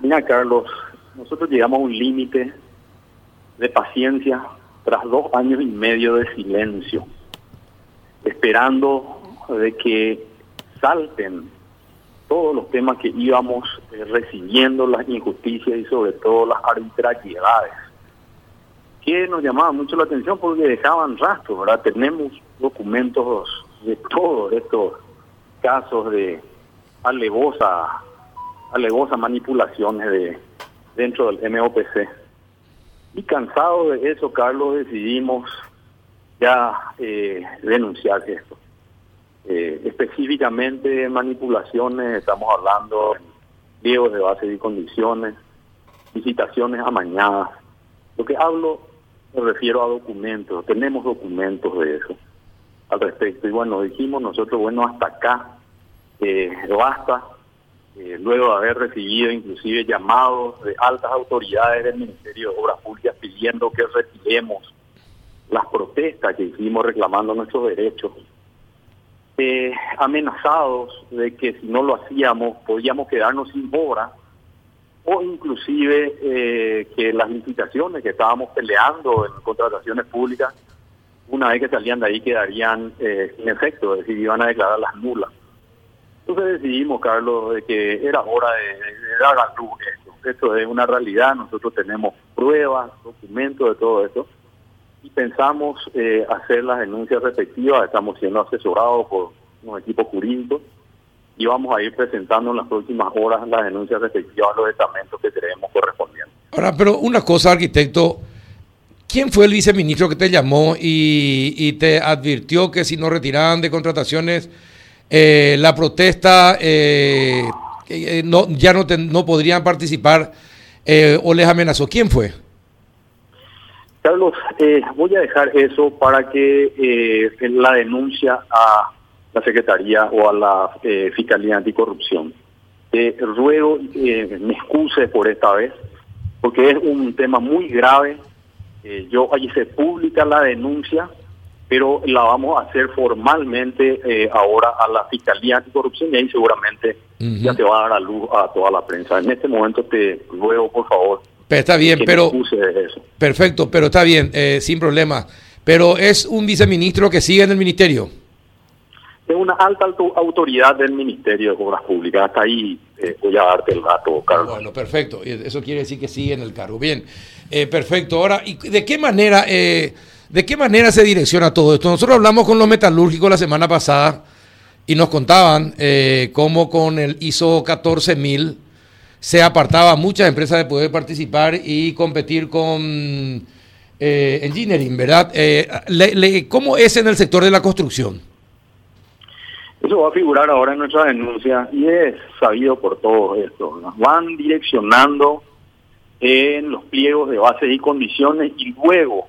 Mira, Carlos, nosotros llegamos a un límite de paciencia tras dos años y medio de silencio, esperando de que salten todos los temas que íbamos eh, recibiendo, las injusticias y sobre todo las arbitrariedades, que nos llamaban mucho la atención porque dejaban rastro, ¿verdad? Tenemos documentos de todos estos casos de alevosa, alevosa manipulaciones de dentro del MOPC. Y cansado de eso, Carlos, decidimos ya eh, denunciar esto. Eh, específicamente manipulaciones, estamos hablando de pliegos de base y condiciones, visitaciones amañadas. Lo que hablo me refiero a documentos, tenemos documentos de eso al respecto. Y bueno, dijimos nosotros, bueno, hasta acá eh, basta, eh, luego de haber recibido inclusive llamados de altas autoridades del Ministerio de Obras Públicas pidiendo que retiremos las protestas que hicimos reclamando nuestros derechos eh, amenazados de que si no lo hacíamos podíamos quedarnos sin obra o inclusive eh, que las licitaciones que estábamos peleando en contrataciones públicas, una vez que salían de ahí quedarían eh, sin efecto, es decir, iban a declarar las nulas. Entonces decidimos, Carlos, de que era hora de, dar a luz esto. Esto es una realidad, nosotros tenemos pruebas, documentos de todo esto y pensamos eh, hacer las denuncias respectivas. Estamos siendo asesorados por un equipo jurídico y vamos a ir presentando en las próximas horas las denuncias respectivas a los estamentos que creemos correspondientes. Ahora, pero una cosa, arquitecto, ¿quién fue el viceministro que te llamó y, te advirtió que si no retiraban de contrataciones eh, la protesta eh, no, ya no, no podrían participar o les amenazó? ¿Quién fue? Carlos, eh, voy a dejar eso para que eh, la denuncia a la Secretaría o a la eh, Fiscalía Anticorrupción. ruego me excuse por esta vez, porque es un tema muy grave. yo allí se publica la denuncia, pero la vamos a hacer formalmente ahora a la Fiscalía Anticorrupción y ahí seguramente ya te va a dar a luz a toda la prensa. En este momento te ruego, por favor, está bien, pero... Perfecto, pero está bien, eh, sin problema. Pero es un viceministro que sigue en el ministerio. Es una alta autoridad del Ministerio de Obras Públicas. Hasta ahí eh, voy a darte el dato, Carlos. Bueno, perfecto. Eso quiere decir que sigue en el cargo. Bien, eh, perfecto. Ahora, ¿y de qué manera... ¿De qué manera se direcciona todo esto? Nosotros hablamos con los metalúrgicos la semana pasada y nos contaban cómo con el ISO 14000 se apartaba muchas empresas de poder participar y competir con eh, engineering, ¿verdad? Eh, ¿Cómo es en el sector de la construcción? Eso va a figurar ahora en nuestra denuncia y es sabido por todo esto. Nos van direccionando en los pliegos de bases y condiciones y luego,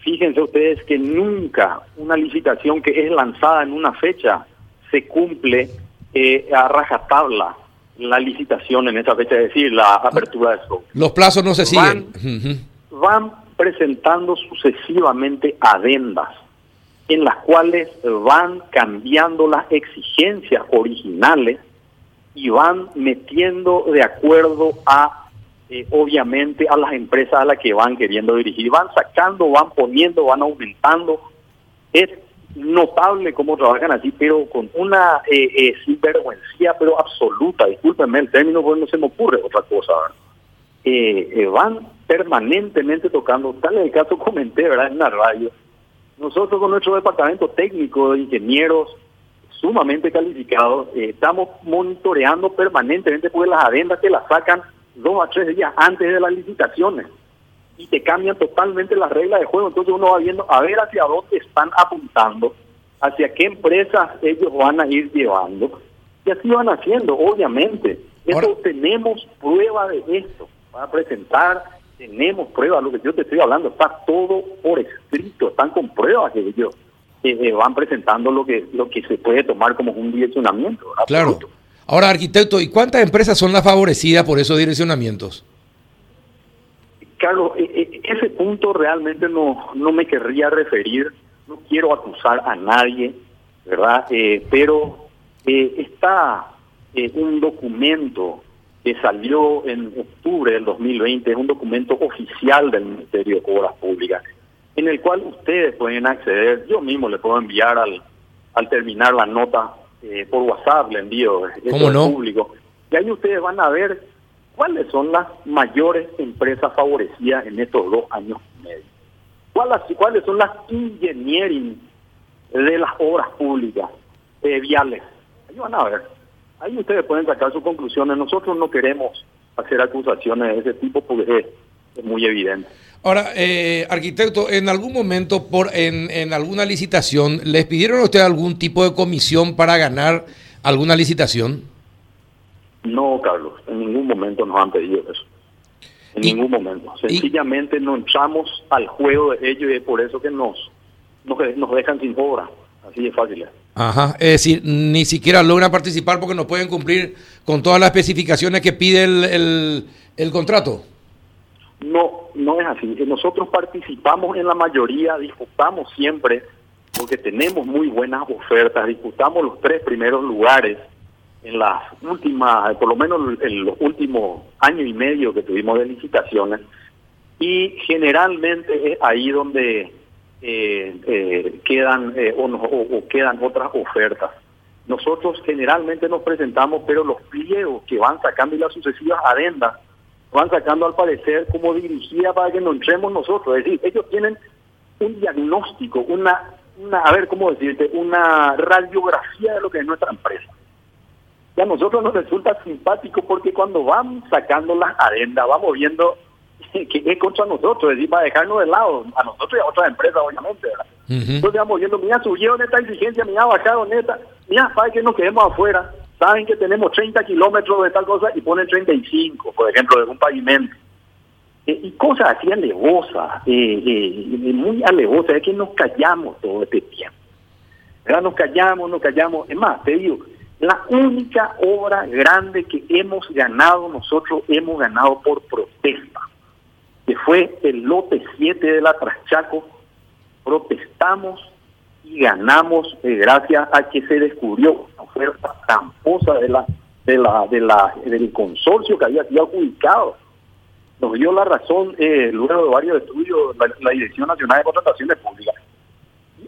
fíjense ustedes que nunca una licitación que es lanzada en una fecha se cumple eh, a rajatabla la licitación en esa fecha, es decir, la apertura de show. Los plazos no se siguen. Van, presentando sucesivamente adendas en las cuales van cambiando las exigencias originales y van metiendo de acuerdo a, eh, obviamente, a las empresas a las que van queriendo dirigir. Van sacando, van poniendo, van aumentando. Es notable cómo trabajan así, pero con una eh, eh, pero absoluta, discúlpenme el término, porque no se me ocurre otra cosa. Eh, van permanentemente tocando, tal el caso comenté, ¿verdad?, en la radio. Nosotros con nuestro departamento técnico de ingenieros sumamente calificados, estamos monitoreando permanentemente, porque las adendas te las sacan dos a tres días antes de las licitaciones y te cambian totalmente las reglas de juego. Entonces uno va viendo a ver hacia dónde están apuntando, hacia qué empresas ellos van a ir llevando. Y así van haciendo, obviamente. Eso tenemos prueba de esto. Van a presentar, tenemos prueba, lo que yo te estoy hablando, está todo por escrito, están con pruebas que ellos eh, van presentando lo que lo que se puede tomar como un direccionamiento. Claro. Ahora, arquitecto, ¿y cuántas empresas son las favorecidas por esos direccionamientos? Carlos, e, e, ese punto realmente no, no me querría referir, no quiero acusar a nadie, ¿verdad? Eh, pero eh, está eh, un documento que salió en octubre del 2020, es un documento oficial del Ministerio de Obras Públicas, en el cual ustedes pueden acceder, yo mismo le puedo enviar al, al terminar la nota eh, por WhatsApp, le envío ¿Cómo no? público, y ahí ustedes van a ver cuáles son las mayores empresas favorecidas en estos dos años y medio. ¿Cuáles, cuáles son las engineering de las obras públicas eh, viales? Ahí van a ver. Ahí ustedes pueden sacar sus conclusiones. Nosotros no queremos hacer acusaciones de ese tipo porque es, muy evidente. Ahora, eh, arquitecto, en algún momento, por en, en alguna licitación, ¿les pidieron a usted algún tipo de comisión para ganar alguna licitación? No, Carlos, en ningún momento nos han pedido eso. En Y- ningún momento. Sencillamente no entramos al juego de ellos y es por eso que nos, nos, nos dejan sin obra. Así de fácil. Ajá, es decir, ni siquiera logran participar porque no pueden cumplir con todas las especificaciones que pide el, el, el contrato. No, no es así. Eh, Nosotros participamos en la mayoría, disputamos siempre, porque tenemos muy buenas ofertas, disputamos los tres primeros lugares en las últimas, por lo menos en los últimos año y medio que tuvimos de licitaciones, y generalmente es ahí donde eh, eh, quedan eh, o, o quedan otras ofertas. Nosotros generalmente nos presentamos, pero los pliegos que van sacando y las sucesivas adendas van sacando al parecer como dirigida para que nos entremos nosotros. Es decir, ellos tienen un diagnóstico, una, una, a ver cómo decirte, una radiografía de lo que es nuestra empresa. Y a nosotros nos resulta simpático porque cuando van sacando las adendas, vamos viendo que es contra nosotros, es decir, para dejarnos de lado, a nosotros y a otras empresas, obviamente. Entonces vamos viendo, mira, subieron esta exigencia, mira, bajaron esta, mira, para que nos quedemos afuera. Saben que tenemos 30 kilómetros de tal cosa y ponen 35, por ejemplo, de un pavimento. Eh, y cosas así alevosas, eh, eh, muy alevosas, es que nos callamos todo este tiempo. ¿Verdad? Nos callamos, nos callamos. Es más, te digo, la única obra grande que hemos ganado, nosotros hemos ganado por protesta, que fue el lote 7 de la Traschaco, protestamos y ganamos eh, gracias a que se descubrió una oferta tramposa de la, de la, de la, del consorcio que había sido adjudicado. Nos dio la razón eh, luego de varios estudios la, la Dirección Nacional de Contrataciones Públicas.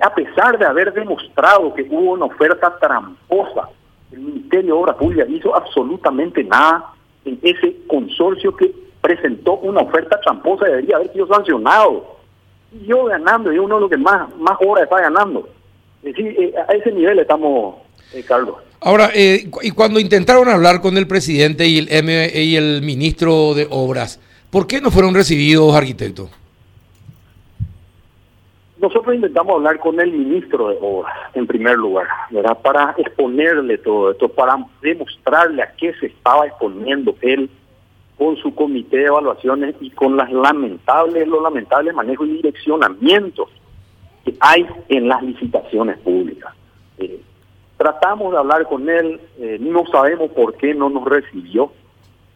A pesar de haber demostrado que hubo una oferta tramposa, el Ministerio de Obras Públicas hizo absolutamente nada en ese consorcio que presentó una oferta tramposa debería haber sido sancionado yo ganando, y uno de los que más, más horas está ganando. Es decir, eh, a ese nivel estamos, eh, Carlos. Ahora, eh, y cuando intentaron hablar con el presidente y el, M y el ministro de Obras, ¿por qué no fueron recibidos, arquitecto? Nosotros intentamos hablar con el ministro de Obras, en primer lugar, ¿verdad? Para exponerle todo esto, para demostrarle a qué se estaba exponiendo él con su comité de evaluaciones y con las lamentables, los lamentables manejos y direccionamientos que hay en las licitaciones públicas. Eh, tratamos de hablar con él, eh, no sabemos por qué no nos recibió.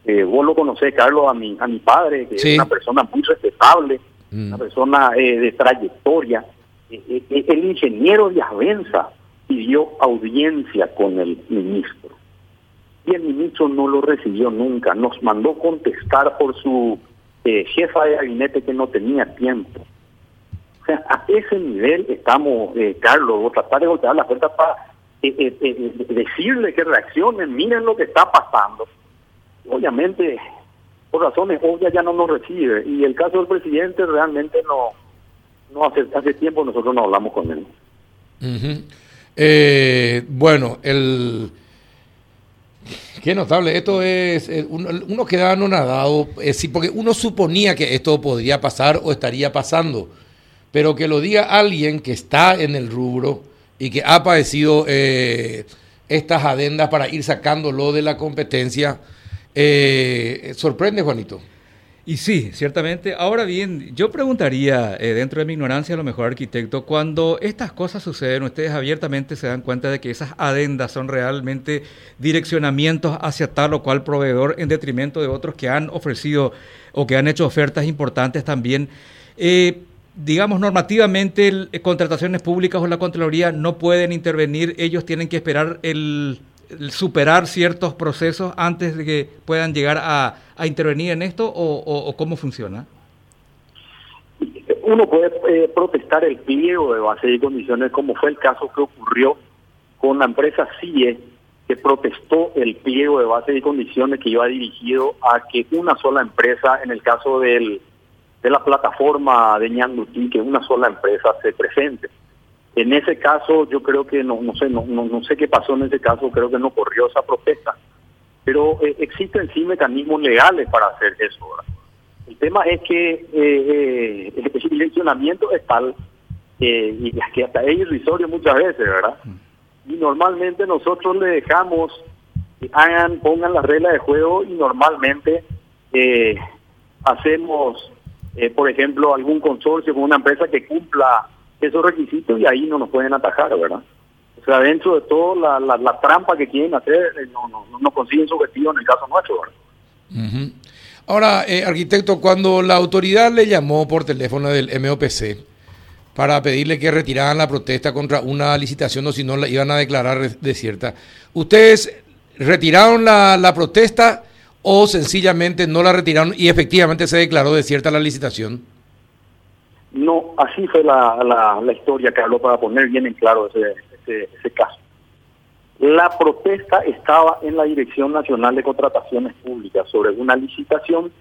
Eh, vos lo conocés, Carlos, a mi, a mi padre, que Sí. es una persona muy respetable, Mm. una persona eh, de trayectoria. El ingeniero de Avenza pidió audiencia con el ministro y el ministro no lo recibió nunca. Nos mandó contestar por su eh, jefa de gabinete que no tenía tiempo. O sea, a ese nivel estamos, eh, Carlos, tratar de golpear la puerta para eh, eh, decirle que reaccionen, miren lo que está pasando. Obviamente, por razones obvias ya no nos recibe. Y el caso del presidente realmente no, no hace, tiempo nosotros no hablamos con él. Bueno, el... Qué notable, esto es, eh, uno, uno queda anonadado, eh, sí, porque uno suponía que esto podría pasar o estaría pasando, pero que lo diga alguien que está en el rubro y que ha padecido eh, estas adendas para ir sacándolo de la competencia, eh, sorprende, Juanito. Y sí, ciertamente. Ahora bien, yo preguntaría, eh, dentro de mi ignorancia, a lo mejor arquitecto, cuando estas cosas suceden, ustedes abiertamente se dan cuenta de que esas adendas son realmente direccionamientos hacia tal o cual proveedor en detrimento de otros que han ofrecido o que han hecho ofertas importantes también. Eh, digamos, normativamente, eh, contrataciones públicas o la Contraloría no pueden intervenir, ellos tienen que esperar el, superar ciertos procesos antes de que puedan llegar a, intervenir en esto o, cómo funciona? Uno puede eh, protestar el pliego de base y condiciones como fue el caso que ocurrió con la empresa CIE que protestó el pliego de base y condiciones que iba dirigido a que una sola empresa, en el caso de la plataforma de Ñanduti, que una sola empresa se presente. En ese caso, yo creo que no, no sé, no, no, sé qué pasó en ese caso, creo que no corrió esa protesta. Pero eh, existen sí mecanismos legales para hacer eso. El tema es que eh, eh, el direccionamiento es tal eh, y que hasta es irrisorio muchas veces, ¿verdad? Y normalmente nosotros le dejamos que hagan, pongan las reglas de juego y normalmente hacemos, por ejemplo, algún consorcio con una empresa que cumpla esos requisitos y ahí no nos pueden atajar, ¿verdad? O sea, dentro de todo la, trampa que quieren hacer, eh, no, no, no consiguen su objetivo en el caso nuestro, ¿verdad? Ahora, eh, arquitecto, cuando la autoridad le llamó por teléfono del MOPC para pedirle que retiraran la protesta contra una licitación o si no la iban a declarar desierta, ¿ustedes retiraron la protesta o sencillamente no la retiraron y efectivamente se declaró desierta la licitación? No, así fue la, la, historia, Carlos, para poner bien en claro ese, ese, caso. La protesta estaba en la Dirección Nacional de Contrataciones Públicas sobre una licitación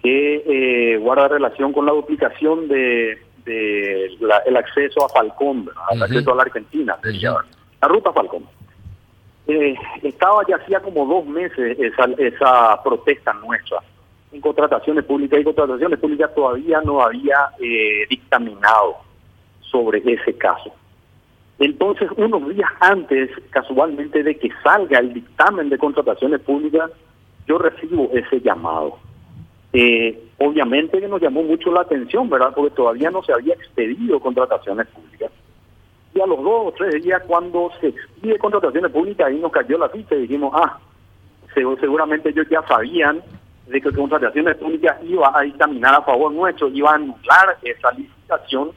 que eh, guarda relación con la duplicación de, el acceso a Falcón, al acceso a la Argentina, la ruta Falcón. Eh, estaba ya hacía como dos meses esa, esa protesta nuestra en contrataciones públicas y contrataciones públicas todavía no había eh, dictaminado sobre ese caso. Entonces, unos días antes, casualmente, de que salga el dictamen de contrataciones públicas, yo recibo ese llamado. Eh, obviamente que nos llamó mucho la atención, ¿verdad? Porque todavía no se había expedido contrataciones públicas. Y a los dos o tres días, cuando se expide contrataciones públicas, ahí nos cayó la ficha y dijimos, ah, seguramente ellos ya sabían de que Contrataciones Públicas iba a dictaminar a favor nuestro, iba a anular esa licitación,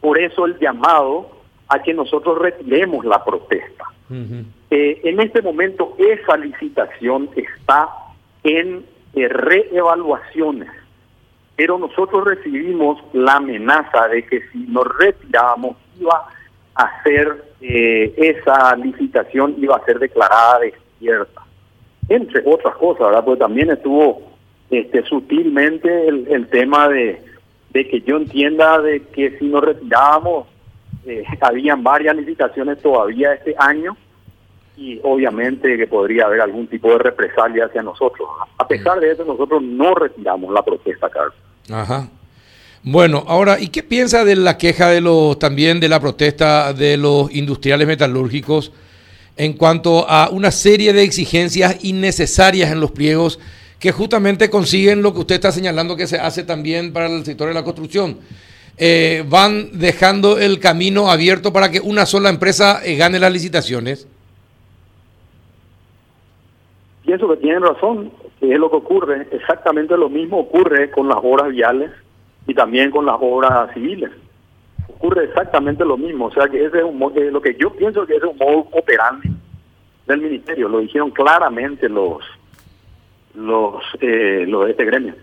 por eso el llamado a que nosotros retiremos la protesta. Eh, en este momento esa licitación está en eh, reevaluaciones, pero nosotros recibimos la amenaza de que si nos retirábamos iba a hacer eh, esa licitación, iba a ser declarada desierta entre otras cosas, ¿verdad? Porque también estuvo este, sutilmente el, tema de, que yo entienda de que si nos retirábamos, eh, habían varias licitaciones todavía este año y obviamente que podría haber algún tipo de represalia hacia nosotros. A pesar de eso, nosotros no retiramos la protesta, Carlos. Ajá. Bueno, ahora, ¿y qué piensa de la queja de los también de la protesta de los industriales metalúrgicos? En cuanto a una serie de exigencias innecesarias en los pliegos que justamente consiguen lo que usted está señalando que se hace también para el sector de la construcción. Eh, van dejando el camino abierto para que una sola empresa eh, gane las licitaciones. Pienso que tienen razón, que es lo que ocurre. Exactamente lo mismo ocurre con las obras viales y también con las obras civiles ocurre exactamente lo mismo. O sea que ese es un, eh, lo que yo pienso que es un modo operandi del ministerio. Lo dijeron claramente los los, eh, los de este gremio.